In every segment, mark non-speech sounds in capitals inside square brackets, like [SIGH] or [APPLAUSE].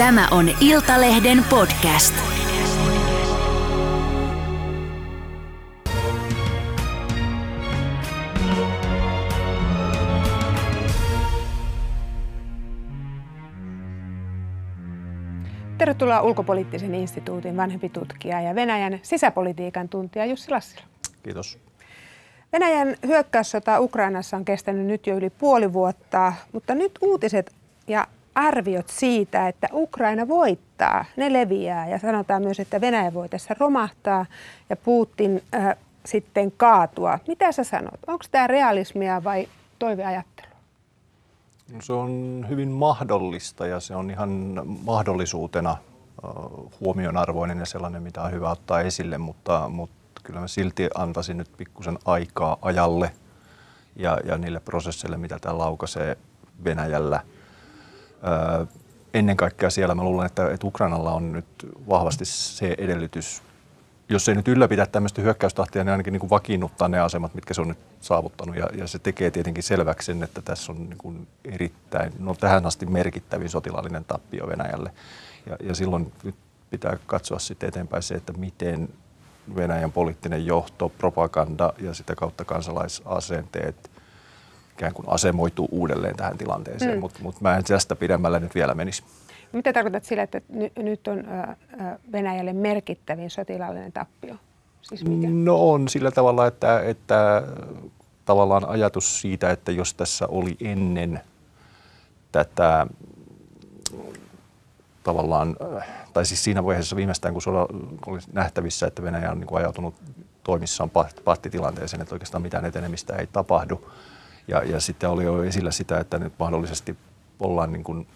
Tämä on Iltalehden podcast. Tervetuloa ulkopoliittisen instituutin vanhempi tutkija ja Venäjän sisäpolitiikan tuntija Jussi Lassila. Kiitos. Venäjän hyökkäyssota Ukrainassa on kestänyt nyt jo yli puoli vuotta, mutta nyt uutiset ja arviot siitä, että Ukraina voittaa, ne leviää ja sanotaan myös, että Venäjä voi tässä romahtaa ja Putin äh, sitten kaatua. Mitä sä sanot? Onko tämä realismia vai toiveajattelua? No se on hyvin mahdollista ja se on ihan mahdollisuutena äh, huomionarvoinen ja sellainen, mitä on hyvä ottaa esille, mutta, mutta kyllä mä silti antaisin nyt pikkusen aikaa ajalle ja, ja niille prosesseille, mitä tämä laukaisee Venäjällä. Öö, ennen kaikkea siellä mä luulen, että, että Ukrainalla on nyt vahvasti se edellytys, jos ei nyt ylläpidä tämmöistä hyökkäystahtia, niin ainakin niin kuin vakiinnuttaa ne asemat, mitkä se on nyt saavuttanut. Ja, ja se tekee tietenkin selväksi sen, että tässä on niin kuin erittäin, no tähän asti merkittävin sotilaallinen tappio Venäjälle. Ja, ja silloin nyt pitää katsoa sitten eteenpäin se, että miten Venäjän poliittinen johto, propaganda ja sitä kautta kansalaisasenteet ikään kuin asemoituu uudelleen tähän tilanteeseen, mm. mutta mut mä en tästä pidemmällä nyt vielä menisi. Mitä tarkoitat sillä, että nyt on Venäjälle merkittävin sotilaallinen tappio? Siis mikä? No on sillä tavalla, että, että tavallaan ajatus siitä, että jos tässä oli ennen tätä tavallaan, tai siis siinä vaiheessa viimeistään, kun oli nähtävissä, että Venäjä on niin kuin ajautunut toimissaan pattitilanteeseen, että oikeastaan mitään etenemistä ei tapahdu. Ja, ja sitten oli jo esillä sitä, että nyt mahdollisesti ollaan niin kuin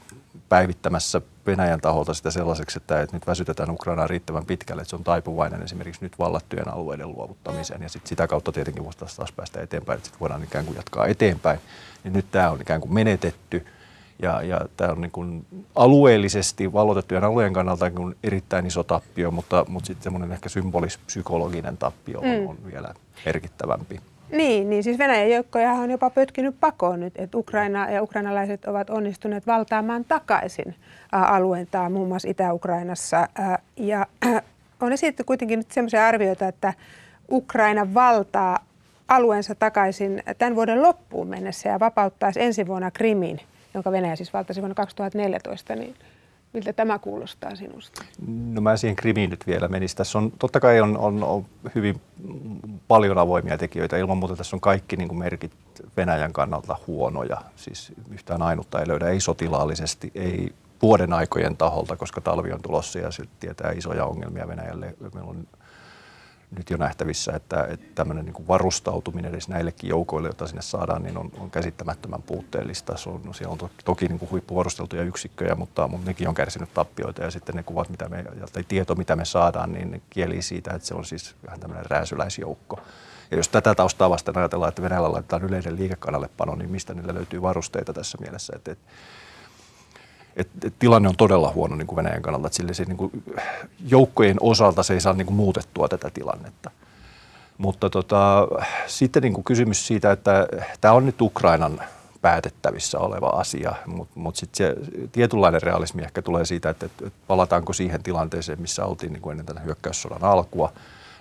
päivittämässä Venäjän taholta sitä sellaiseksi, että, että nyt väsytetään Ukrainaa riittävän pitkälle, että se on taipuvainen esimerkiksi nyt vallattujen alueiden luovuttamiseen. Ja sit sitä kautta tietenkin voisi taas päästä eteenpäin, että sitten voidaan ikään kuin jatkaa eteenpäin. Ja nyt tämä on ikään kuin menetetty ja, ja tämä on niin kuin alueellisesti vallotettujen alueen kannalta niin erittäin iso tappio, mutta, mutta sitten semmoinen ehkä symbolis-psykologinen tappio on, mm. on vielä merkittävämpi. Niin, niin siis Venäjän joukkoja on jopa pötkinyt pakoon nyt, että Ukraina ja ukrainalaiset ovat onnistuneet valtaamaan takaisin alueentaan, muun muassa Itä-Ukrainassa. Ja [CLEARS THROAT] on esitetty kuitenkin nyt sellaisia arvioita, että Ukraina valtaa alueensa takaisin tämän vuoden loppuun mennessä ja vapauttaisi ensi vuonna Krimin jonka Venäjä siis valtasi vuonna 2014, niin miltä tämä kuulostaa sinusta? No mä siihen krimiin nyt vielä menisin. Tässä on, totta kai on, on, on hyvin paljon avoimia tekijöitä. Ilman muuta tässä on kaikki niin kuin merkit Venäjän kannalta huonoja. Siis yhtään ainutta ei löydä, ei sotilaallisesti, ei vuoden aikojen taholta, koska talvi on tulossa ja se tietää isoja ongelmia Venäjälle. Meillä on nyt jo nähtävissä, että, että tämmöinen niin varustautuminen edes näillekin joukoille, joita sinne saadaan, niin on, on käsittämättömän puutteellista. Se on, no siellä on toki, toki niin kuin huippuvarusteltuja yksikköjä, mutta, mutta nekin on kärsinyt tappioita ja sitten ne kuvat, mitä me, tai tieto, mitä me saadaan, niin ne kielii siitä, että se on siis vähän tämmöinen rääsyläisjoukko. Ja jos tätä taustaa vasten ajatellaan, että Venäjällä laitetaan yleinen liikekannallepano, niin mistä niille löytyy varusteita tässä mielessä? Että, että et, et tilanne on todella huono niin kuin Venäjän kannalta, että sille se, niin kuin, joukkojen osalta se ei saa niin kuin, muutettua tätä tilannetta. Mutta tota, sitten niin kuin kysymys siitä, että tämä on nyt Ukrainan päätettävissä oleva asia, mutta mut sitten se tietynlainen realismi ehkä tulee siitä, että, että palataanko siihen tilanteeseen, missä oltiin niin kuin ennen tämän hyökkäyssodan alkua.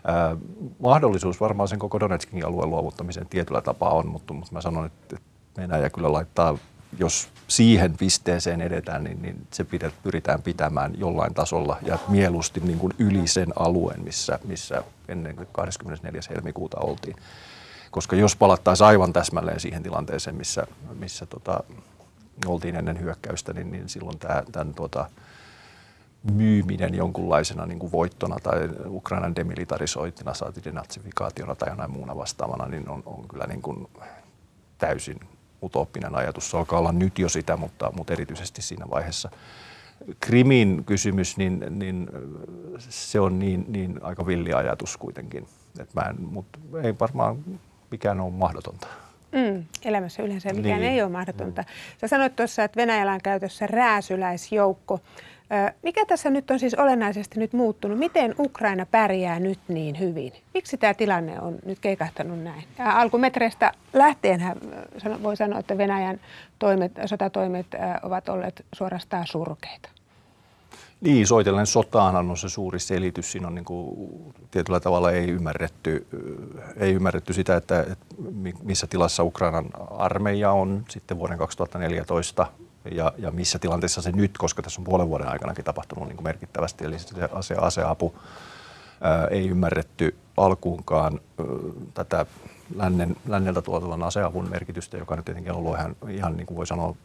Ää, mahdollisuus varmaan sen koko Donetskin alueen luovuttamiseen tietyllä tapaa on, mutta, mutta mä sanon, että Venäjä kyllä laittaa jos siihen pisteeseen edetään, niin, niin se pidet, pyritään pitämään jollain tasolla ja mieluusti niin kuin yli sen alueen, missä, missä ennen 24. helmikuuta oltiin. Koska jos palattaisiin aivan täsmälleen siihen tilanteeseen, missä, missä tota, oltiin ennen hyökkäystä, niin, niin silloin tämä, tämän tota, myyminen jonkunlaisena niin kuin voittona tai Ukrainan demilitarisointina, saati denatsifikaationa tai jonain muuna vastaavana, niin on, on kyllä niin kuin täysin utooppinen ajatus. Se alkaa olla nyt jo sitä, mutta, mutta erityisesti siinä vaiheessa. Krimin kysymys, niin, niin se on niin, niin aika villi ajatus kuitenkin. Et mä en, mutta ei varmaan mikään ole mahdotonta. Mm, elämässä yleensä mikään niin. ei ole mahdotonta. Mm. Sä sanoit tuossa, että Venäjällä on käytössä rääsyläisjoukko. Mikä tässä nyt on siis olennaisesti nyt muuttunut? Miten Ukraina pärjää nyt niin hyvin? Miksi tämä tilanne on nyt keikahtanut näin? Ja alkumetreistä lähtien voi sanoa, että Venäjän toimet, sotatoimet ovat olleet suorastaan surkeita. Niin, soitellen sotaan on se suuri selitys. Siinä on niin kuin, tietyllä tavalla ei ymmärretty, ei ymmärretty sitä, että, että missä tilassa Ukrainan armeija on sitten vuoden 2014 ja, ja missä tilanteessa se nyt, koska tässä on puolen vuoden aikanakin tapahtunut niin kuin merkittävästi. Eli se ase, aseapu ää, ei ymmärretty alkuunkaan ää, tätä lännen, länneltä tuotavan aseavun merkitystä, joka nyt tietenkin on ollut ihan, ihan niin kuin voi sanoa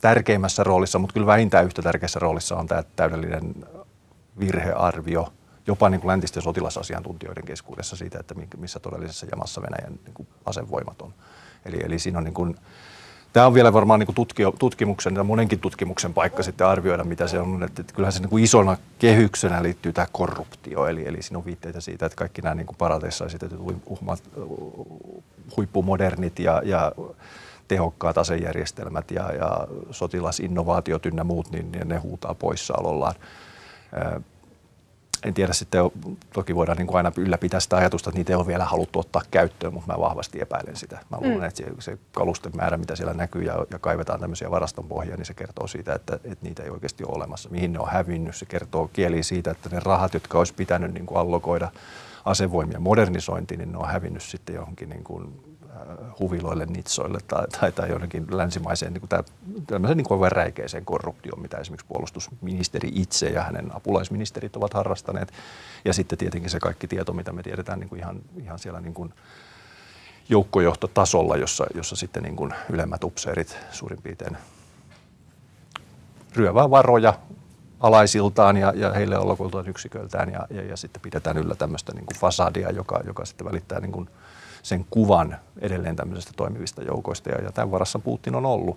tärkeimmässä roolissa, mutta kyllä vähintään yhtä tärkeässä roolissa on tämä täydellinen virhearvio jopa niin kuin läntisten sotilasasiantuntijoiden keskuudessa siitä, että missä todellisessa jamassa Venäjän niin kuin asevoimat on. Eli, eli siinä on niin kuin, Tämä on vielä varmaan niin tutki, tutkimuksen ja monenkin tutkimuksen paikka sitten arvioida, mitä se on. Että, että kyllähän se niin isona kehyksenä liittyy tämä korruptio. Eli, eli siinä on viitteitä siitä, että kaikki nämä niin parateissa esitetyt uhmat, huippumodernit ja, ja tehokkaat asejärjestelmät ja, ja sotilasinnovaatiot ynnä muut, niin, niin ne huutaa poissaolollaan. En tiedä sitten, toki voidaan niin kuin aina ylläpitää sitä ajatusta, että niitä ei ole vielä haluttu ottaa käyttöön, mutta mä vahvasti epäilen sitä. Mä luulen, mm. että se, se kalusten määrä, mitä siellä näkyy ja, ja kaivetaan tämmöisiä varastonpohjia, niin se kertoo siitä, että, että niitä ei oikeasti ole olemassa. Mihin ne on hävinnyt, se kertoo kieli siitä, että ne rahat, jotka olisi pitänyt niin kuin allokoida asevoimia modernisointiin, niin ne on hävinnyt sitten johonkin niin kuin huviloille, nitsoille tai, tai, tai jonnekin länsimaiseen niin kuin niin kuin räikeiseen korruptioon, mitä esimerkiksi puolustusministeri itse ja hänen apulaisministerit ovat harrastaneet. Ja sitten tietenkin se kaikki tieto, mitä me tiedetään niin kuin ihan, ihan siellä niin kuin joukkojohtotasolla, jossa, jossa sitten niin kuin ylemmät upseerit suurin piirtein ryövää varoja alaisiltaan ja, ja heille allokoiltaan yksiköiltään ja, ja, ja, sitten pidetään yllä tämmöistä niin kuin fasadia, joka, joka sitten välittää niin kuin sen kuvan edelleen tämmöisestä toimivista joukoista ja, ja tämän varassa Putin on ollut.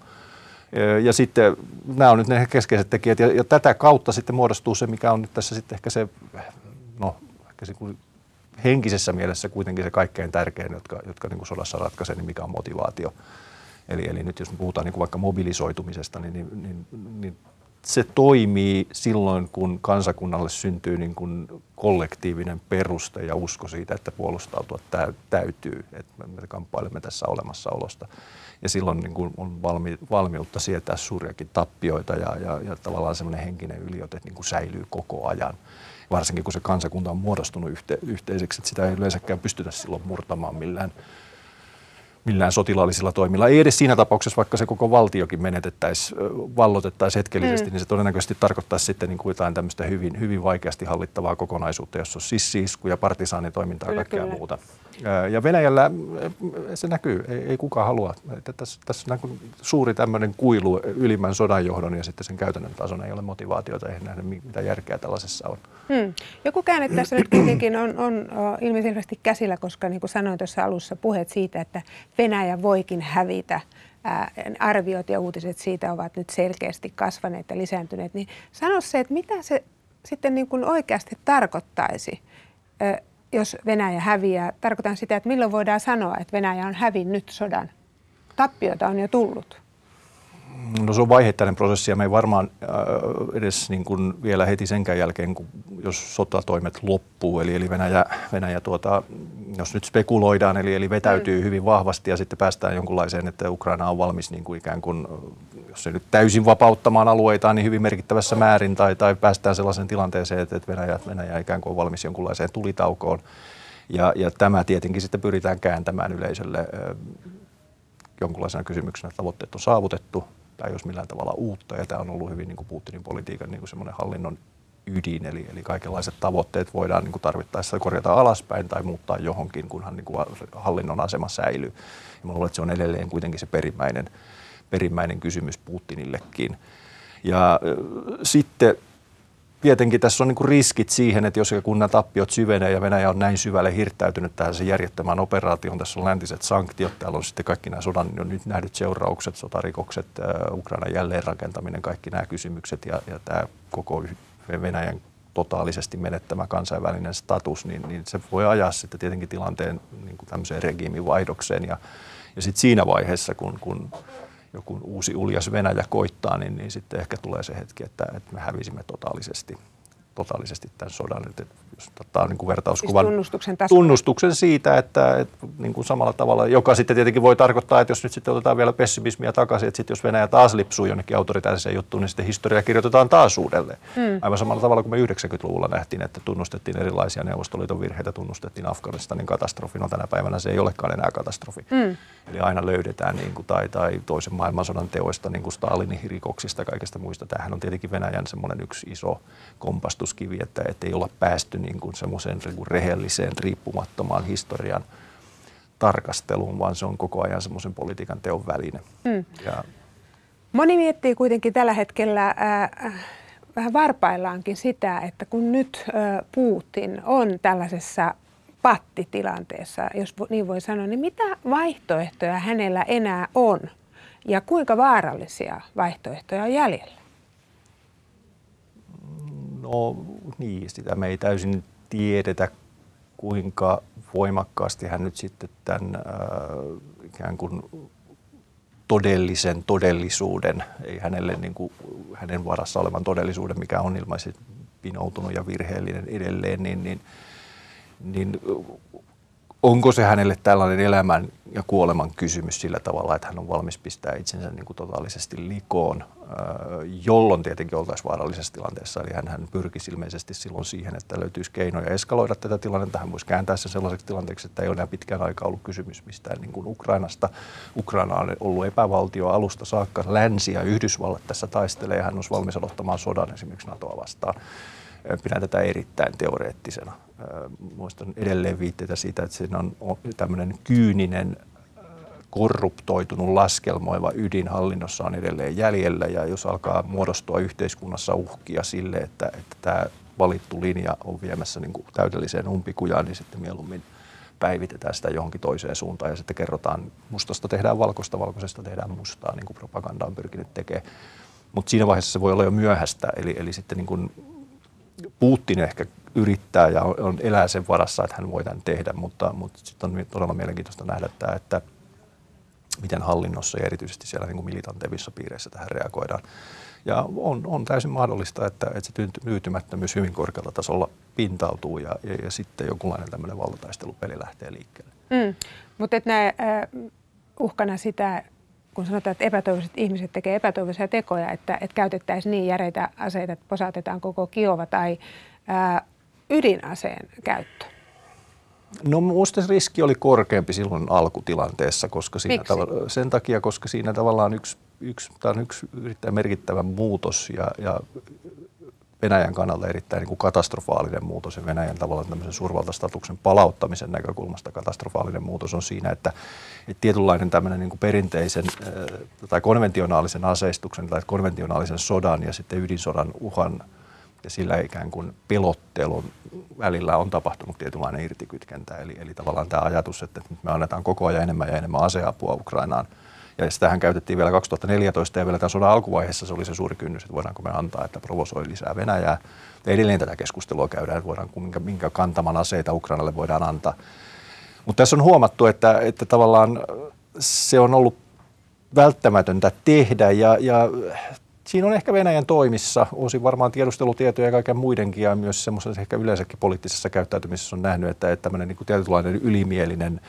Ja sitten nämä on nyt ne keskeiset tekijät ja, ja tätä kautta sitten muodostuu se, mikä on nyt tässä sitten ehkä se, no ehkä se henkisessä mielessä kuitenkin se kaikkein tärkein, jotka, jotka niin kuin sodassa ratkaisee, niin mikä on motivaatio. Eli, eli nyt jos me puhutaan niin kuin vaikka mobilisoitumisesta, niin, niin, niin, niin se toimii silloin, kun kansakunnalle syntyy niin kuin kollektiivinen peruste ja usko siitä, että puolustautua täytyy, että me kamppailemme tässä olemassaolosta. Ja silloin niin kuin on valmi, valmiutta sietää suuriakin tappioita ja, ja, ja tavallaan semmoinen henkinen yliote niin kuin säilyy koko ajan. Varsinkin kun se kansakunta on muodostunut yhte, yhteiseksi, että sitä ei yleensäkään pystytä silloin murtamaan millään millään sotilaallisilla toimilla. Ei edes siinä tapauksessa, vaikka se koko valtiokin menetettäisiin, vallotettaisiin hetkellisesti, mm. niin se todennäköisesti tarkoittaisi sitten niin kuin jotain tämmöistä hyvin, hyvin vaikeasti hallittavaa kokonaisuutta, jossa on sissiiskuja, partisaanitoimintaa ja kaikkea kyllä. muuta. Ja Venäjällä se näkyy, ei, ei kukaan halua. Että tässä, tässä on suuri tämmöinen kuilu ylimmän sodanjohdon ja sitten sen käytännön tason ei ole motivaatiota, ei nähdä mitä järkeä tällaisessa on. Hmm. Joku käänne tässä nyt kuitenkin on, on ilmeisesti käsillä, koska niin kuin sanoin tuossa alussa puheet siitä, että Venäjä voikin hävitä arviot ja uutiset siitä ovat nyt selkeästi kasvaneet ja lisääntyneet, niin sano se, että mitä se sitten niin kuin oikeasti tarkoittaisi, jos Venäjä häviää. Tarkoitan sitä, että milloin voidaan sanoa, että Venäjä on hävinnyt sodan. Tappiota on jo tullut. No se on vaiheittainen prosessi ja me ei varmaan äh, edes niin kuin vielä heti senkään jälkeen, kun jos sotatoimet loppuu, eli, eli Venäjä, Venäjä tuota, jos nyt spekuloidaan, eli, eli vetäytyy mm. hyvin vahvasti ja sitten päästään jonkunlaiseen, että Ukraina on valmis niin kuin ikään kuin, jos se nyt täysin vapauttamaan alueitaan, niin hyvin merkittävässä määrin, tai, tai päästään sellaiseen tilanteeseen, että Venäjä, Venäjä ikään kuin on valmis jonkunlaiseen tulitaukoon. Ja, ja tämä tietenkin sitten pyritään kääntämään yleisölle jonkunlaisena kysymyksenä, että tavoitteet on saavutettu, tai jos millään tavalla uutta. Ja tämä on ollut hyvin niin kuin Putinin politiikan niin kuin semmoinen hallinnon ydin, eli, eli kaikenlaiset tavoitteet voidaan niin kuin tarvittaessa korjata alaspäin tai muuttaa johonkin, kunhan niin kuin hallinnon asema säilyy. Ja mä luulen, että se on edelleen kuitenkin se perimmäinen, perimmäinen kysymys Putinillekin. Ja äh, sitten tietenkin tässä on niin riskit siihen, että jos ja kun nämä tappiot syvenee ja Venäjä on näin syvälle hirttäytynyt tähän se järjettömään operaatioon, tässä on läntiset sanktiot, täällä on sitten kaikki nämä sodan jo nyt nähdyt seuraukset, sotarikokset, äh, Ukrainan jälleenrakentaminen, kaikki nämä kysymykset ja, ja tämä koko Venäjän totaalisesti menettämä kansainvälinen status, niin, niin se voi ajaa sitten tietenkin tilanteen niin kuin tämmöiseen regiimin vaihdokseen ja, ja sitten siinä vaiheessa, kun, kun joku uusi uljas Venäjä koittaa, niin, niin sitten ehkä tulee se hetki, että, että me hävisimme totaalisesti. Totaalisesti tämän sodan. Että jos ottaa niin kuin vertauskuvan siis tunnustuksen, tasolla. tunnustuksen siitä, että, että niin kuin samalla tavalla, joka sitten tietenkin voi tarkoittaa, että jos nyt sitten otetaan vielä pessimismiä takaisin, että sitten jos Venäjä taas lipsuu jonnekin autoritaariseen juttuun, niin sitten historia kirjoitetaan taas uudelleen. Hmm. Aivan samalla tavalla kuin me 90-luvulla nähtiin, että tunnustettiin erilaisia Neuvostoliiton virheitä, tunnustettiin Afganistanin katastrofi. No tänä päivänä se ei olekaan enää katastrofi. Hmm. Eli aina löydetään niin kuin, tai, tai toisen maailmansodan teoista, niin kuin Stalinin rikoksista ja kaikesta muista. Tämähän on tietenkin Venäjän semmoinen yksi iso kompastuskivi, että, että ei olla päästy niin kuin semmoiseen niin rehelliseen, riippumattomaan historian tarkasteluun, vaan se on koko ajan semmoisen politiikan teon väline. Mm. Ja, Moni miettii kuitenkin tällä hetkellä äh, vähän varpaillaankin sitä, että kun nyt äh, Putin on tällaisessa pattitilanteessa, jos niin voi sanoa, niin mitä vaihtoehtoja hänellä enää on ja kuinka vaarallisia vaihtoehtoja on jäljellä? No niin, sitä me ei täysin tiedetä, kuinka voimakkaasti hän nyt sitten tämän äh, ikään kuin todellisen todellisuuden, ei hänelle niin kuin, hänen varassa olevan todellisuuden, mikä on ilmeisesti pinoutunut ja virheellinen edelleen, niin, niin, niin onko se hänelle tällainen elämän ja kuoleman kysymys sillä tavalla, että hän on valmis pistää itsensä niin kuin totaalisesti likoon, jolloin tietenkin oltaisiin vaarallisessa tilanteessa. Eli hän, hän pyrkisi ilmeisesti silloin siihen, että löytyisi keinoja eskaloida tätä tilannetta. Hän voisi kääntää sen sellaiseksi tilanteeksi, että ei ole enää pitkään aikaa ollut kysymys mistään niin kuin Ukrainasta. Ukraina on ollut epävaltio alusta saakka. Länsi ja Yhdysvallat tässä taistelee ja hän olisi valmis aloittamaan sodan esimerkiksi NATOa vastaan. Pidän tätä erittäin teoreettisena. Muistan edelleen viitteitä siitä, että siinä on tämmöinen kyyninen korruptoitunut laskelmoiva ydin hallinnossa on edelleen jäljellä ja jos alkaa muodostua yhteiskunnassa uhkia sille, että, että tämä valittu linja on viemässä niin kuin täydelliseen umpikujaan, niin sitten mieluummin päivitetään sitä johonkin toiseen suuntaan ja sitten kerrotaan, mustasta tehdään valkoista, valkoisesta tehdään mustaa, niin kuin propaganda on pyrkinyt tekemään. Mutta siinä vaiheessa se voi olla jo myöhäistä, eli, eli sitten niin kuin Putin ehkä yrittää ja on, on elää sen varassa, että hän voi tämän tehdä, mutta, mutta sitten on todella mielenkiintoista nähdä tämä, että miten hallinnossa ja erityisesti siellä niin militantevissa piireissä tähän reagoidaan. Ja on, on täysin mahdollista, että, että se tyytymättömyys hyvin korkealla tasolla pintautuu ja, ja, ja sitten jokinlainen tämmöinen valtataistelupeli lähtee liikkeelle. Mm. Mutta näe äh, uhkana sitä, kun sanotaan, että epätoivoiset ihmiset tekevät epätoivoisia tekoja, että, että käytettäisiin niin järeitä aseita, että posautetaan koko Kiova tai äh, ydinaseen käyttö. No minusta riski oli korkeampi silloin alkutilanteessa, koska siinä tav- sen takia, koska siinä tavallaan yksi, yksi, tämä on yksi erittäin merkittävä muutos ja, ja Venäjän kannalta erittäin niin kuin katastrofaalinen muutos ja Venäjän tavallaan tämmöisen suurvaltastatuksen palauttamisen näkökulmasta katastrofaalinen muutos on siinä, että, että tietynlainen tämmöinen niin kuin perinteisen tai konventionaalisen aseistuksen tai konventionaalisen sodan ja sitten ydinsodan uhan ja sillä ikään kuin pelottelun välillä on tapahtunut tietynlainen irtikytkentä. Eli, eli tavallaan tämä ajatus, että me annetaan koko ajan enemmän ja enemmän aseapua Ukrainaan. Ja sitähän käytettiin vielä 2014 ja vielä tämän sodan alkuvaiheessa se oli se suuri kynnys, että voidaanko me antaa, että provosoi lisää Venäjää. Ja edelleen tätä keskustelua käydään, että voidaan, minkä, minkä kantaman aseita Ukrainalle voidaan antaa. Mutta tässä on huomattu, että, että tavallaan se on ollut välttämätöntä tehdä ja, ja siinä on ehkä Venäjän toimissa, osin varmaan tiedustelutietoja ja kaiken muidenkin ja myös semmoisessa ehkä yleensäkin poliittisessa käyttäytymisessä on nähnyt, että, että tämmöinen niin kuin tietynlainen ylimielinen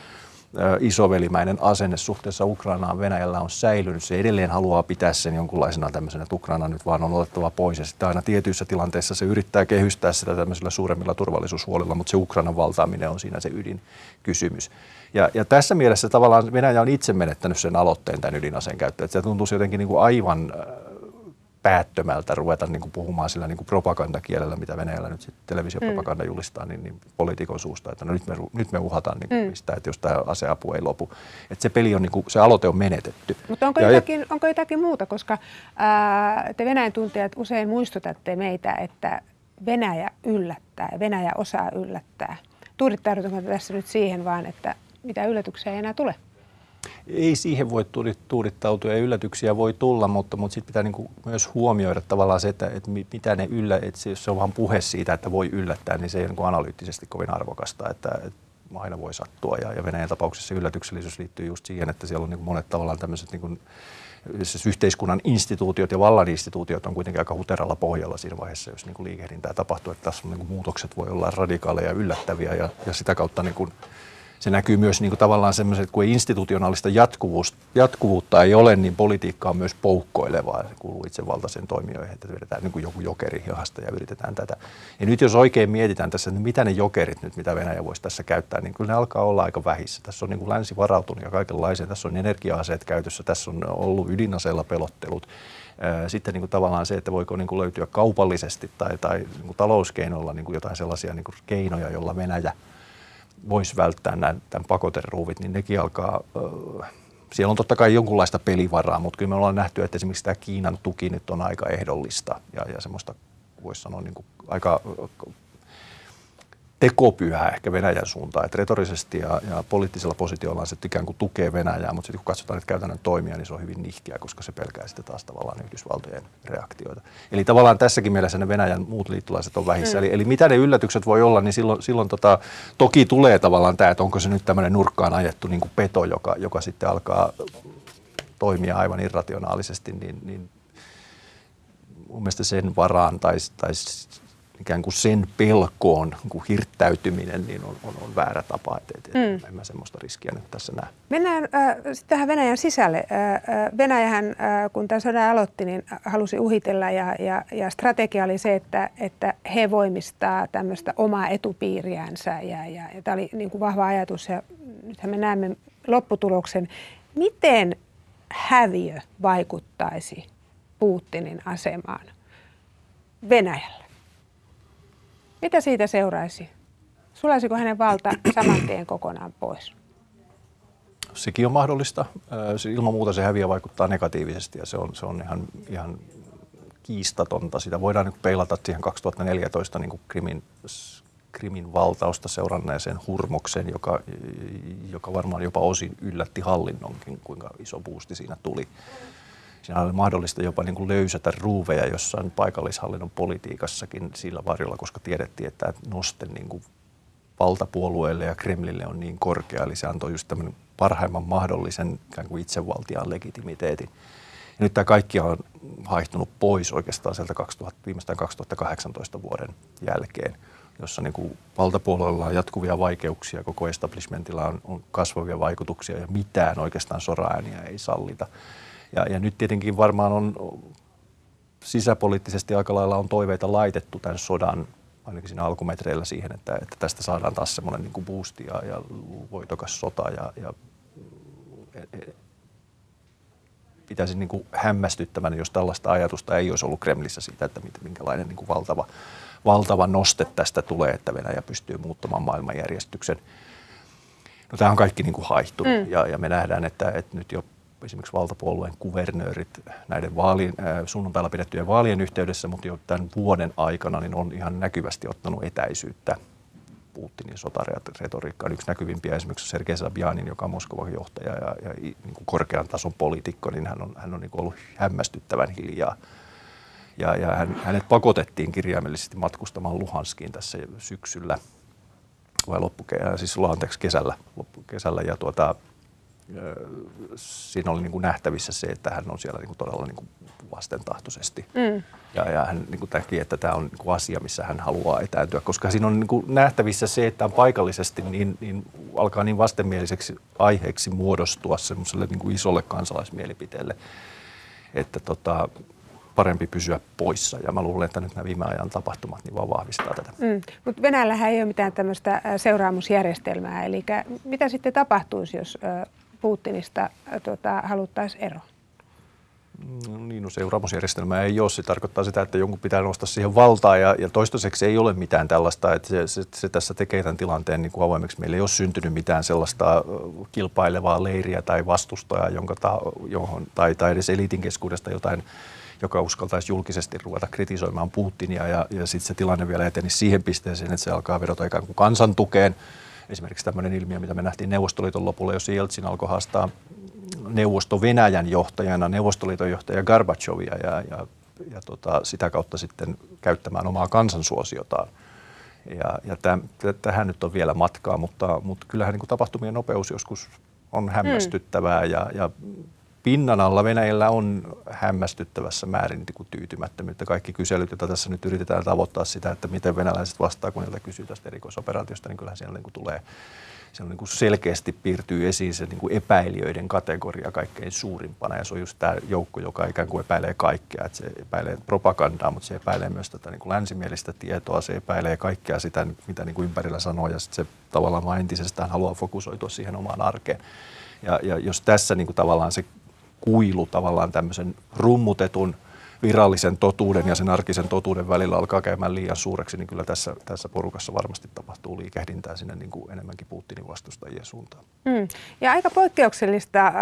isovelimäinen asenne suhteessa Ukrainaan Venäjällä on säilynyt. Se edelleen haluaa pitää sen jonkunlaisena tämmöisenä, että Ukraina nyt vaan on otettava pois. Ja sitten aina tietyissä tilanteissa se yrittää kehystää sitä tämmöisillä suuremmilla turvallisuushuolilla, mutta se Ukrainan valtaaminen on siinä se ydinkysymys. Ja, ja tässä mielessä tavallaan Venäjä on itse menettänyt sen aloitteen tämän ydinaseen käyttöön. Se tuntuu jotenkin niin kuin aivan päättömältä ruveta niin kuin puhumaan sillä niin kuin propagandakielellä, mitä Venäjällä nyt sitten televisiopropaganda mm. julistaa, niin, niin poliitikon suusta, että no nyt me, nyt me uhataan niin kuin mm. sitä, että jos tämä aseapu ei lopu. Että se peli on, niin kuin, se aloite on menetetty. Mutta onko, ja, jotakin, onko jotakin muuta, koska ää, te Venäjän tuntijat usein muistutatte meitä, että Venäjä yllättää ja Venäjä osaa yllättää. Tuudittaudutaanko tässä nyt siihen vaan, että mitä yllätyksiä ei enää tule? Ei siihen voi tuudittautua ja yllätyksiä voi tulla, mutta, mutta sitten pitää niin kuin myös huomioida tavallaan se, että, että mitä ne yllä, että se, jos se on vain puhe siitä, että voi yllättää, niin se ei ole niin analyyttisesti kovin arvokasta, että, että aina voi sattua. Ja, ja Venäjän tapauksessa yllätyksellisyys liittyy just siihen, että siellä on niin kuin monet tavallaan tämmöiset niin kuin siis yhteiskunnan instituutiot ja vallan instituutiot on kuitenkin aika huteralla pohjalla siinä vaiheessa, jos niin kuin liikehdintää tapahtuu, että tässä on, niin kuin muutokset voi olla radikaaleja ja yllättäviä ja, ja sitä kautta niin kuin se näkyy myös niin kuin tavallaan semmoiset, kun institutionaalista jatkuvuutta ei ole, niin politiikka on myös poukkoilevaa. Se kuuluu itsevaltaisen toimijoihin, että vedetään niin kuin joku jokeri hihasta ja yritetään tätä. Ja nyt jos oikein mietitään tässä, että mitä ne jokerit nyt, mitä Venäjä voisi tässä käyttää, niin kyllä ne alkaa olla aika vähissä. Tässä on niin kuin länsi varautunut ja kaikenlaisia. Tässä on energia-aseet käytössä, tässä on ollut ydinaseella pelottelut. Sitten niin kuin tavallaan se, että voiko niin kuin löytyä kaupallisesti tai, tai niin kuin talouskeinoilla niin kuin jotain sellaisia niin kuin keinoja, joilla Venäjä – voisi välttää nämä, tämän pakoteruuvit, niin nekin alkaa, siellä on totta kai jonkunlaista pelivaraa, mutta kyllä me ollaan nähty, että esimerkiksi tämä Kiinan tuki nyt on aika ehdollista ja, ja semmoista voisi sanoa niin kuin aika tekopyhää ehkä Venäjän suuntaan. Että retorisesti ja, ja poliittisella positiolla se ikään kuin tukee Venäjää, mutta sitten kun katsotaan näitä käytännön toimia, niin se on hyvin nihkeä, koska se pelkää sitten taas tavallaan Yhdysvaltojen reaktioita. Eli tavallaan tässäkin mielessä ne Venäjän muut liittolaiset on vähissä. Mm. Eli, eli mitä ne yllätykset voi olla, niin silloin, silloin tota, toki tulee tavallaan tämä, että onko se nyt tämmöinen nurkkaan ajettu niin kuin peto, joka, joka sitten alkaa toimia aivan irrationaalisesti, niin, niin mun mielestä sen varaan tai, tai ikään kuin sen pelkoon niin kuin hirttäytyminen niin on, on, on väärä tapa. Et, et, mm. En mä semmoista riskiä nyt tässä näe. Mennään äh, sitten tähän Venäjän sisälle. Äh, Venäjähän, äh, kun tämä sodan aloitti, niin halusi uhitella ja, ja, ja strategia oli se, että, että he voimistaa tämmöistä omaa etupiiriänsä ja, ja, ja tämä oli niin kuin vahva ajatus ja nythän me näemme lopputuloksen. Miten häviö vaikuttaisi Putinin asemaan Venäjällä? Mitä siitä seuraisi? Sulaisiko hänen valta [CLEARS THROAT] saman tien kokonaan pois? Sekin on mahdollista. Ilman muuta se häviö vaikuttaa negatiivisesti ja se on, se on ihan, ihan kiistatonta. Sitä voidaan niin peilata siihen 2014 niin Krimin, Krimin valtausta seuranneeseen hurmokseen, joka, joka varmaan jopa osin yllätti hallinnonkin, kuinka iso boosti siinä tuli. Siinä oli mahdollista jopa niin kuin löysätä ruuveja jossain paikallishallinnon politiikassakin sillä varjolla, koska tiedettiin, että noste niin kuin valtapuolueelle ja Kremlille on niin korkea. Eli se antoi just tämän parhaimman mahdollisen ikään kuin itsevaltiaan legitimiteetin. Ja nyt tämä kaikki on haihtunut pois oikeastaan sieltä 2000, viimeistään 2018 vuoden jälkeen, jossa niin kuin valtapuolueella on jatkuvia vaikeuksia, koko establishmentilla on, on kasvavia vaikutuksia ja mitään oikeastaan soraääniä ei sallita. Ja, ja nyt tietenkin varmaan on sisäpoliittisesti aika lailla on toiveita laitettu tämän sodan ainakin siinä alkumetreillä siihen, että, että tästä saadaan taas semmoinen niin kuin boosti ja, ja voitokas sota ja, ja e, e, pitäisi niin kuin hämmästyttävänä, jos tällaista ajatusta ei olisi ollut Kremlissä siitä, että minkälainen niin kuin valtava, valtava noste tästä tulee, että Venäjä pystyy muuttamaan maailmanjärjestyksen. No, tämä on kaikki niin kuin haihtunut mm. ja, ja me nähdään, että, että nyt jo esimerkiksi valtapuolueen kuvernöörit näiden vaalien, äh, sunnuntailla pidettyjen vaalien yhteydessä, mutta jo tämän vuoden aikana niin on ihan näkyvästi ottanut etäisyyttä Putinin sotaretoriikkaan. Yksi näkyvimpiä esimerkiksi Sergei Sabjanin, joka on Moskovan johtaja ja, ja niin kuin korkean tason poliitikko, niin hän on, hän on niin kuin ollut hämmästyttävän hiljaa. Ja, ja hän, hänet pakotettiin kirjaimellisesti matkustamaan Luhanskiin tässä syksyllä vai loppukesällä, siis anteeksi kesällä, loppukesällä ja tuota, siinä oli niin kuin nähtävissä se, että hän on siellä niin kuin todella niin kuin vastentahtoisesti. Mm. Ja, ja hän niin kuin että tämä on niin kuin asia, missä hän haluaa etääntyä, koska siinä on niin kuin nähtävissä se, että paikallisesti niin, niin alkaa niin vastenmieliseksi aiheeksi muodostua semmoiselle niin kuin isolle kansalaismielipiteelle, että tota, parempi pysyä poissa. Ja mä luulen, että nyt nämä viime ajan tapahtumat niin vaan vahvistaa tätä. Mm. Mutta Venäjällähän ei ole mitään tämmöistä seuraamusjärjestelmää. Eli mitä sitten tapahtuisi, jos Putinista tota, haluttaisiin ero? No niin, no seuraamusjärjestelmä ei ole. Se tarkoittaa sitä, että jonkun pitää nostaa siihen valtaa ja, ja toistaiseksi ei ole mitään tällaista, että se, se, se tässä tekee tämän tilanteen niin kuin avoimeksi. Meillä ei ole syntynyt mitään sellaista kilpailevaa leiriä tai vastustajaa, jonka ta, johon, tai, tai edes eliitin keskuudesta jotain joka uskaltaisi julkisesti ruveta kritisoimaan Putinia ja, ja sitten se tilanne vielä eteni siihen pisteeseen, että se alkaa vedota ikään kuin kansantukeen Esimerkiksi tämmöinen ilmiö, mitä me nähtiin Neuvostoliiton lopulla, jos Jeltsin alkoi haastaa neuvosto Venäjän johtajana, Neuvostoliiton johtaja Gorbachevia ja, ja, ja tota, sitä kautta sitten käyttämään omaa kansansuosiotaan. Ja, ja täm, tähän nyt on vielä matkaa, mutta, mutta kyllähän niin kuin tapahtumien nopeus joskus on hämmästyttävää mm. ja, ja pinnan alla Venäjällä on hämmästyttävässä määrin niin kuin tyytymättömyyttä. Kaikki kyselyt, joita tässä nyt yritetään tavoittaa sitä, että miten venäläiset vastaa, kun niiltä kysyy tästä erikoisoperaatiosta, niin kyllähän siellä niin kuin tulee siellä niin kuin selkeästi piirtyy esiin se niin kuin epäilijöiden kategoria kaikkein suurimpana. Ja se on just tämä joukko, joka ikään kuin epäilee kaikkea. Että se epäilee propagandaa, mutta se epäilee myös tätä niin kuin länsimielistä tietoa. Se epäilee kaikkea sitä, mitä niin kuin ympärillä sanoo. Ja sitten se tavallaan vain entisestään haluaa fokusoitua siihen omaan arkeen. Ja, ja jos tässä niin kuin tavallaan se kuilu tavallaan tämmöisen rummutetun virallisen totuuden ja sen arkisen totuuden välillä alkaa käymään liian suureksi, niin kyllä tässä, tässä porukassa varmasti tapahtuu liikehdintää sinne niin kuin enemmänkin Putinin vastustajien suuntaan. Mm. Ja aika poikkeuksellista, äh,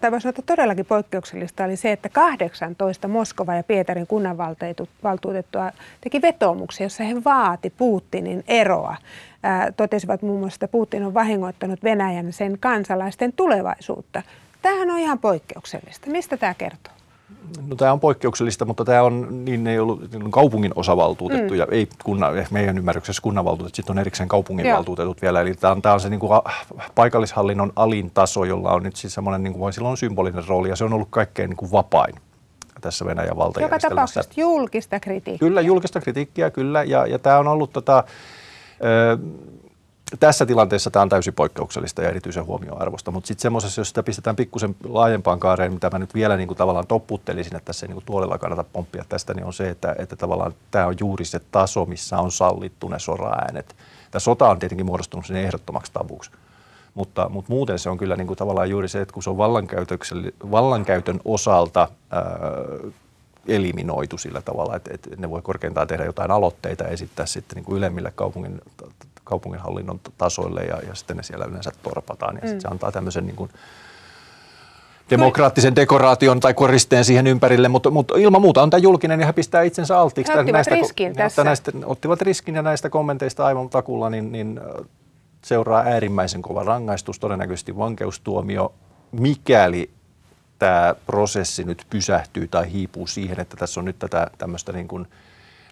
tai voisi sanoa, että todellakin poikkeuksellista oli se, että 18 Moskova ja Pietarin kunnanvaltuutettua teki vetoomuksia, jossa he vaati Putinin eroa. Äh, totesivat muun muassa, että Putin on vahingoittanut Venäjän sen kansalaisten tulevaisuutta. Tämähän on ihan poikkeuksellista. Mistä tämä kertoo? No tämä on poikkeuksellista, mutta tämä on, niin ei ollut niin kaupungin osavaltuutettu mm. ja ei kunna, meidän ymmärryksessä kunnanvaltuutettu, sitten on erikseen kaupunginvaltuutetut vielä. Eli tämä on, tämä on se niin kuin paikallishallinnon alin taso, jolla on nyt siis semmoinen, niin kuin, sillä on symbolinen rooli ja se on ollut kaikkein niin kuin vapain tässä Venäjän valtajärjestelmässä. Joka tapauksessa julkista kritiikkiä. Kyllä, julkista kritiikkiä, kyllä. Ja, ja tämä on ollut tota, ö, tässä tilanteessa tämä on täysin poikkeuksellista ja erityisen huomioarvosta, mutta sitten semmoisessa, jos sitä pistetään pikkusen laajempaan kaareen, mitä mä nyt vielä niin kuin tavallaan topputtelisin, että tässä ei niin kuin tuolella kannata pomppia tästä, niin on se, että, että tavallaan tämä on juuri se taso, missä on sallittu ne sora-äänet. Tämä sota on tietenkin muodostunut sinne ehdottomaksi tavuksi. Mutta, mutta muuten se on kyllä niin kuin tavallaan juuri se, että kun se on vallankäytön osalta ää, eliminoitu sillä tavalla, että, että ne voi korkeintaan tehdä jotain aloitteita ja esittää sitten niin kuin ylemmille kaupungin kaupunginhallinnon tasoille ja, ja sitten ne siellä yleensä torpataan. Ja mm. sitten se antaa tämmöisen niin kuin demokraattisen dekoraation tai koristeen siihen ympärille, mutta, mutta ilman muuta on tämä julkinen ja he pistää itsensä alttiiksi. He ottivat näistä, riskin tässä. Näistä, ottivat riskin ja näistä kommenteista aivan takulla, niin, niin seuraa äärimmäisen kova rangaistus, todennäköisesti vankeustuomio, mikäli tämä prosessi nyt pysähtyy tai hiipuu siihen, että tässä on nyt tätä tämmöistä niin kuin –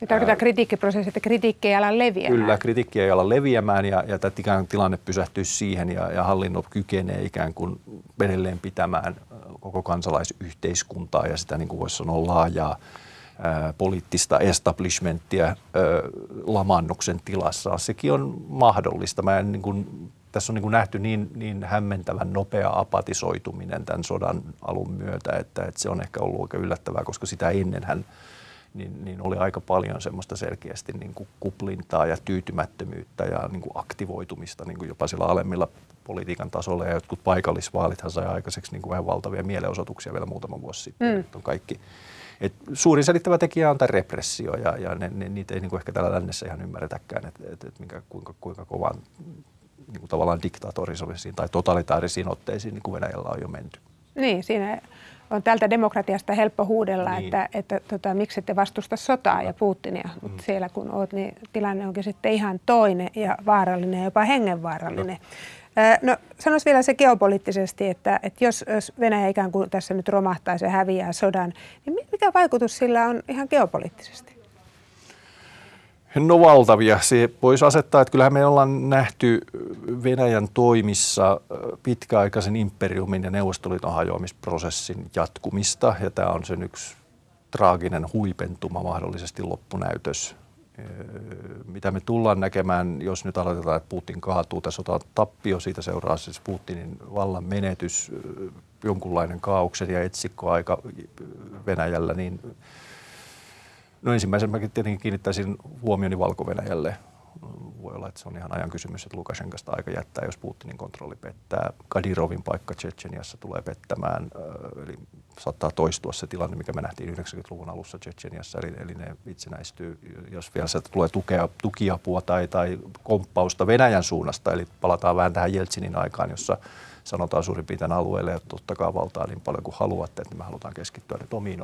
tarkoittaa kritiikkiprosessi, että kritiikki ei ala leviämään. Kyllä, kritiikki ei ala leviämään ja, ja tämä ikään kuin tilanne pysähtyy siihen ja, ja hallinto kykenee ikään kuin edelleen pitämään koko kansalaisyhteiskuntaa ja sitä niin kuin voisi sanoa laajaa ää, poliittista establishmenttia ää, lamannuksen tilassa. Sekin on mahdollista. Mä en, niin kuin, tässä on niin kuin nähty niin, niin hämmentävän nopea apatisoituminen tämän sodan alun myötä, että, että se on ehkä ollut aika yllättävää, koska sitä ennenhän – niin, niin oli aika paljon semmoista selkeästi niin kuin kuplintaa ja tyytymättömyyttä ja niin kuin aktivoitumista niin kuin jopa sillä alemmilla politiikan tasolla. Ja jotkut paikallisvaalithan sai aikaiseksi niin kuin vähän valtavia mielenosoituksia vielä muutama vuosi sitten. Mm. On kaikki. Et suurin selittävä tekijä on tämä repressio ja, ja ne, ne, niitä ei niin kuin ehkä täällä lännessä ihan ymmärretäkään, että et, et minkä, kuinka, kuinka kovan niin kuin tavallaan diktaatorisiin tai totalitaarisiin otteisiin niin kuin Venäjällä on jo menty. Niin, siinä on tältä demokratiasta helppo huudella, niin. että, että tota, miksi ette vastusta sotaa ja Putinia, mm. mutta siellä kun oot, niin tilanne onkin sitten ihan toinen ja vaarallinen ja jopa hengenvaarallinen. No, no sanoisi vielä se geopoliittisesti, että, että jos, jos Venäjä ikään kuin tässä nyt romahtaisi ja häviää sodan, niin mikä vaikutus sillä on ihan geopoliittisesti? No valtavia. Se voisi asettaa, että kyllähän me ollaan nähty Venäjän toimissa pitkäaikaisen imperiumin ja Neuvostoliiton hajoamisprosessin jatkumista. Ja tämä on sen yksi traaginen huipentuma, mahdollisesti loppunäytös. Mitä me tullaan näkemään, jos nyt aloitetaan, että Putin kaatuu, tässä otetaan tappio, siitä seuraa siis Putinin vallan menetys, jonkunlainen kaauksen ja etsikkoaika Venäjällä, niin No ensimmäisen mäkin tietenkin kiinnittäisin huomioni valko -Venäjälle. Voi olla, että se on ihan ajan kysymys, että Lukashenkasta aika jättää, jos Putinin kontrolli pettää. Kadirovin paikka Tsetseniassa tulee pettämään, eli saattaa toistua se tilanne, mikä me nähtiin 90-luvun alussa Tsetseniassa, eli, eli ne itsenäistyy, jos vielä sieltä tulee tukea, tukiapua tai, tai komppausta Venäjän suunnasta, eli palataan vähän tähän Jeltsinin aikaan, jossa sanotaan suurin piirtein alueelle, että ottakaa valtaa niin paljon kuin haluatte, että me halutaan keskittyä nyt omiin,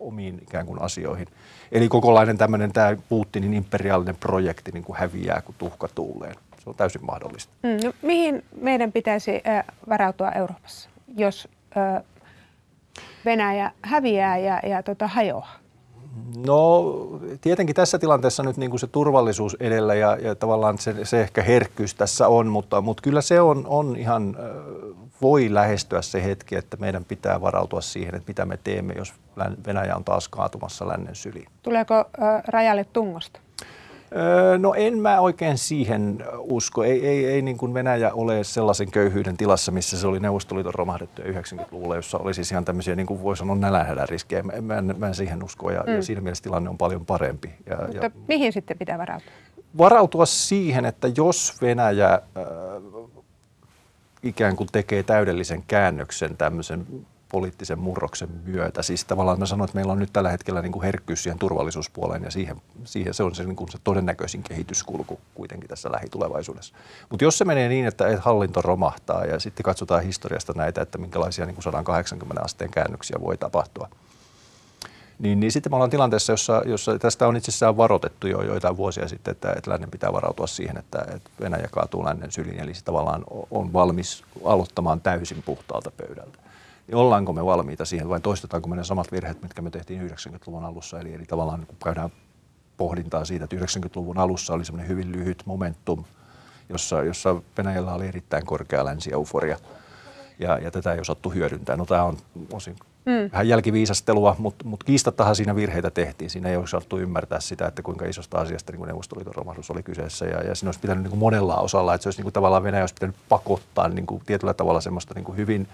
omiin ikään kuin asioihin. Eli kokonainen tämmöinen tämä Putinin imperiaalinen projekti niin kuin häviää kuin tuhka tuuleen. Se on täysin mahdollista. Mm, no, mihin meidän pitäisi varautua Euroopassa, jos Venäjä häviää ja, ja tota, hajoaa? No tietenkin tässä tilanteessa nyt niin kuin se turvallisuus edellä ja, ja tavallaan se, se ehkä herkkyys tässä on, mutta, mutta kyllä se on, on ihan, voi lähestyä se hetki, että meidän pitää varautua siihen, että mitä me teemme, jos Venäjä on taas kaatumassa lännen syliin. Tuleeko rajalle tungosta? No en mä oikein siihen usko. Ei, ei, ei niin kuin Venäjä ole sellaisen köyhyyden tilassa, missä se oli Neuvostoliiton romahdettu 90-luvulla, jossa oli siis ihan tämmöisiä, niin kuin voi sanoa, nälänhädän riskejä. Mä, mä, en, mä en siihen usko ja, mm. ja siinä mielessä tilanne on paljon parempi. Ja, Mutta ja, mihin sitten pitää varautua? Varautua siihen, että jos Venäjä äh, ikään kuin tekee täydellisen käännöksen tämmöisen poliittisen murroksen myötä. Siis tavallaan mä sanoin, että meillä on nyt tällä hetkellä niin kuin herkkyys siihen turvallisuuspuoleen ja siihen, siihen se on se, niin kuin se todennäköisin kehityskulku kuitenkin tässä lähitulevaisuudessa. Mutta jos se menee niin, että hallinto romahtaa ja sitten katsotaan historiasta näitä, että minkälaisia niin kuin 180 asteen käännöksiä voi tapahtua, niin, niin sitten me ollaan tilanteessa, jossa, jossa tästä on itse asiassa varoitettu jo joitain vuosia sitten, että, että lännen pitää varautua siihen, että, että Venäjä kaatuu lännen syliin, eli se tavallaan on valmis aloittamaan täysin puhtaalta pöydältä ollaanko me valmiita siihen vai toistetaanko me ne samat virheet, mitkä me tehtiin 90-luvun alussa. Eli, eli tavallaan niin käydään pohdintaa siitä, että 90-luvun alussa oli semmoinen hyvin lyhyt momentum, jossa, jossa Venäjällä oli erittäin korkea länsi-euforia ja, ja tätä ei osattu hyödyntää. No tämä on osin mm. vähän jälkiviisastelua, mutta, mutta kiistattahan siinä virheitä tehtiin. Siinä ei osattu ymmärtää sitä, että kuinka isosta asiasta niin kuin Neuvostoliiton romahdus oli kyseessä. Ja, ja siinä olisi pitänyt niin kuin monella osalla, että se olisi niin kuin tavallaan Venäjä olisi pitänyt pakottaa niin kuin tietyllä tavalla semmoista niin kuin hyvin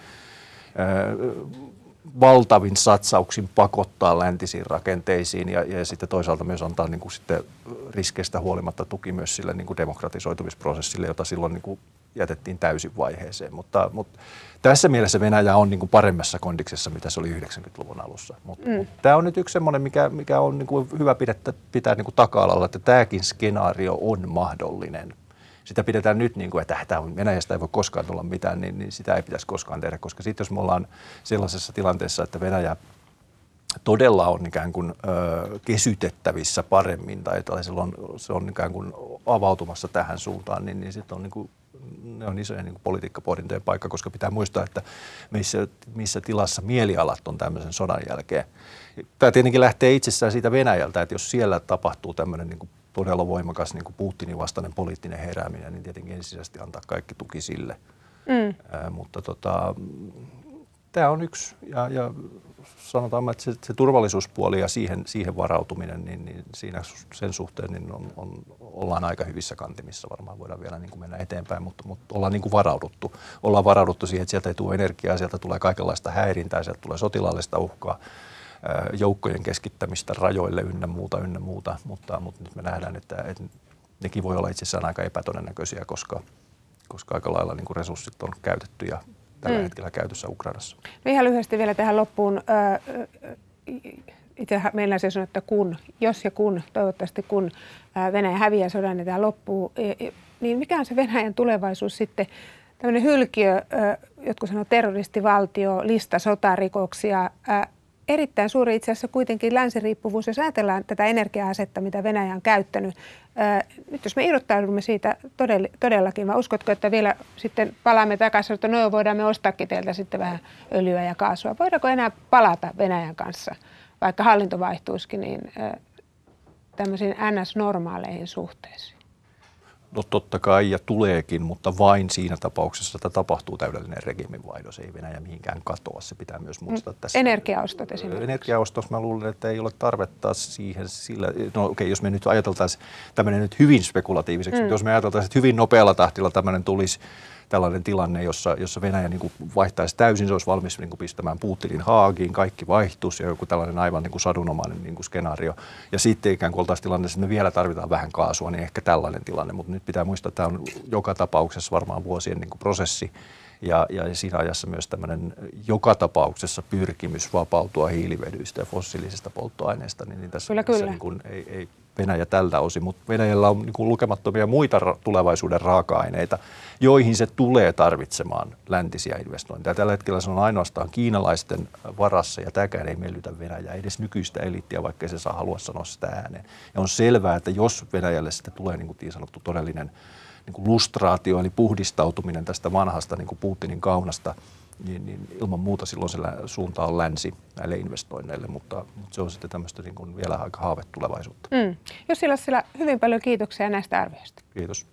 valtavin satsauksin pakottaa läntisiin rakenteisiin ja, ja sitten toisaalta myös antaa niin kuin sitten riskeistä huolimatta tuki myös sille niin kuin demokratisoitumisprosessille, jota silloin niin kuin jätettiin täysin vaiheeseen. Mutta, mutta tässä mielessä Venäjä on niin kuin paremmassa kondiksessa, mitä se oli 90-luvun alussa. Mutta, mm. mutta tämä on nyt yksi semmoinen, mikä, mikä on niin kuin hyvä pitää, pitää niin kuin taka-alalla, että tämäkin skenaario on mahdollinen sitä pidetään nyt, niin kuin, että tämä on, Venäjästä ei voi koskaan tulla mitään, niin, niin sitä ei pitäisi koskaan tehdä, koska sitten jos me ollaan sellaisessa tilanteessa, että Venäjä todella on ikään kuin ö, kesytettävissä paremmin tai, tai silloin se on ikään kuin avautumassa tähän suuntaan, niin, niin sitten on niin kuin, ne on isojen niin politiikkapohdintojen paikka, koska pitää muistaa, että missä, missä tilassa mielialat on tämmöisen sodan jälkeen. Tämä tietenkin lähtee itsessään siitä Venäjältä, että jos siellä tapahtuu tämmöinen niin todella voimakas niin kuin Putinin vastainen poliittinen herääminen, niin tietenkin ensisijaisesti antaa kaikki tuki sille. Mm. Ää, mutta tota, tämä on yksi, ja, ja sanotaan, että se, se turvallisuuspuoli ja siihen, siihen varautuminen, niin, niin siinä sen suhteen niin on, on, ollaan aika hyvissä kantimissa. Varmaan voidaan vielä niin kuin mennä eteenpäin, mutta, mutta ollaan niin kuin varauduttu. Ollaan varauduttu siihen, että sieltä ei tule energiaa, sieltä tulee kaikenlaista häirintää, sieltä tulee sotilaallista uhkaa joukkojen keskittämistä rajoille ynnä muuta, ynnä muuta, mutta, mutta nyt me nähdään, että, että nekin voi olla itse asiassa aika epätodennäköisiä, koska, koska aika lailla niin kuin resurssit on käytetty ja tällä mm. hetkellä käytössä Ukrainassa. No ihan lyhyesti vielä tähän loppuun. Itse meillä se on, että kun, jos ja kun, toivottavasti kun Venäjä häviää sodan ja tämä loppuu, niin mikä on se Venäjän tulevaisuus sitten? Tämmöinen hylkiö, jotkut sanoo terroristivaltio, lista sotarikoksia, erittäin suuri itse asiassa kuitenkin länsiriippuvuus, jos ajatellaan tätä energia-asetta, mitä Venäjä on käyttänyt. Nyt jos me irrottaudumme siitä todellakin, vai uskotko, että vielä sitten palaamme takaisin, että no voidaan me ostaakin teiltä sitten vähän öljyä ja kaasua. Voidaanko enää palata Venäjän kanssa, vaikka hallinto vaihtuisikin, niin tämmöisiin NS-normaaleihin suhteisiin? No totta kai ja tuleekin, mutta vain siinä tapauksessa, että tapahtuu täydellinen regiminvaihdos. Ei Venäjä mihinkään katoa, se pitää myös muistaa mm. tässä. Energiaostot esimerkiksi. Energiaostos, mä luulen, että ei ole tarvetta siihen sillä, no okei, okay, jos me nyt ajateltaisiin tämmöinen nyt hyvin spekulatiiviseksi, mm. jos me ajateltaisiin, että hyvin nopealla tahtilla tämmöinen tulisi, tällainen tilanne, jossa, jossa Venäjä niin kuin vaihtaisi täysin, se olisi valmis niin kuin pistämään Putinin haagiin, kaikki vaihtuisi ja joku tällainen aivan niin kuin sadunomainen niin kuin skenaario. Ja sitten ikään kuin oltaisiin tilanteessa, että me vielä tarvitaan vähän kaasua, niin ehkä tällainen tilanne. Mutta nyt pitää muistaa, että tämä on joka tapauksessa varmaan vuosien niin kuin prosessi. Ja, ja siinä ajassa myös tämmöinen joka tapauksessa pyrkimys vapautua hiilivedyistä ja fossiilisista polttoaineista, niin, niin tässä kyllä, kyllä. Niin kuin ei, ei Venäjä tältä osin, mutta Venäjällä on niin kuin lukemattomia muita tulevaisuuden raaka-aineita, joihin se tulee tarvitsemaan läntisiä investointeja. Tällä hetkellä se on ainoastaan kiinalaisten varassa ja tämäkään ei miellytä Venäjää, edes nykyistä eliittiä, vaikka se saa halua sanoa sitä ääneen. Ja on selvää, että jos Venäjälle sitten tulee niin, kuin niin sanottu todellinen niin kuin lustraatio, eli puhdistautuminen tästä vanhasta niin kuin Putinin kaunasta niin, niin ilman muuta silloin se suunta on länsi näille investoinneille, mutta, mutta se on sitten tämmöistä niin kuin vielä aika haave tulevaisuutta. Mm. Jos sillä, sillä hyvin paljon kiitoksia näistä arvioista. Kiitos.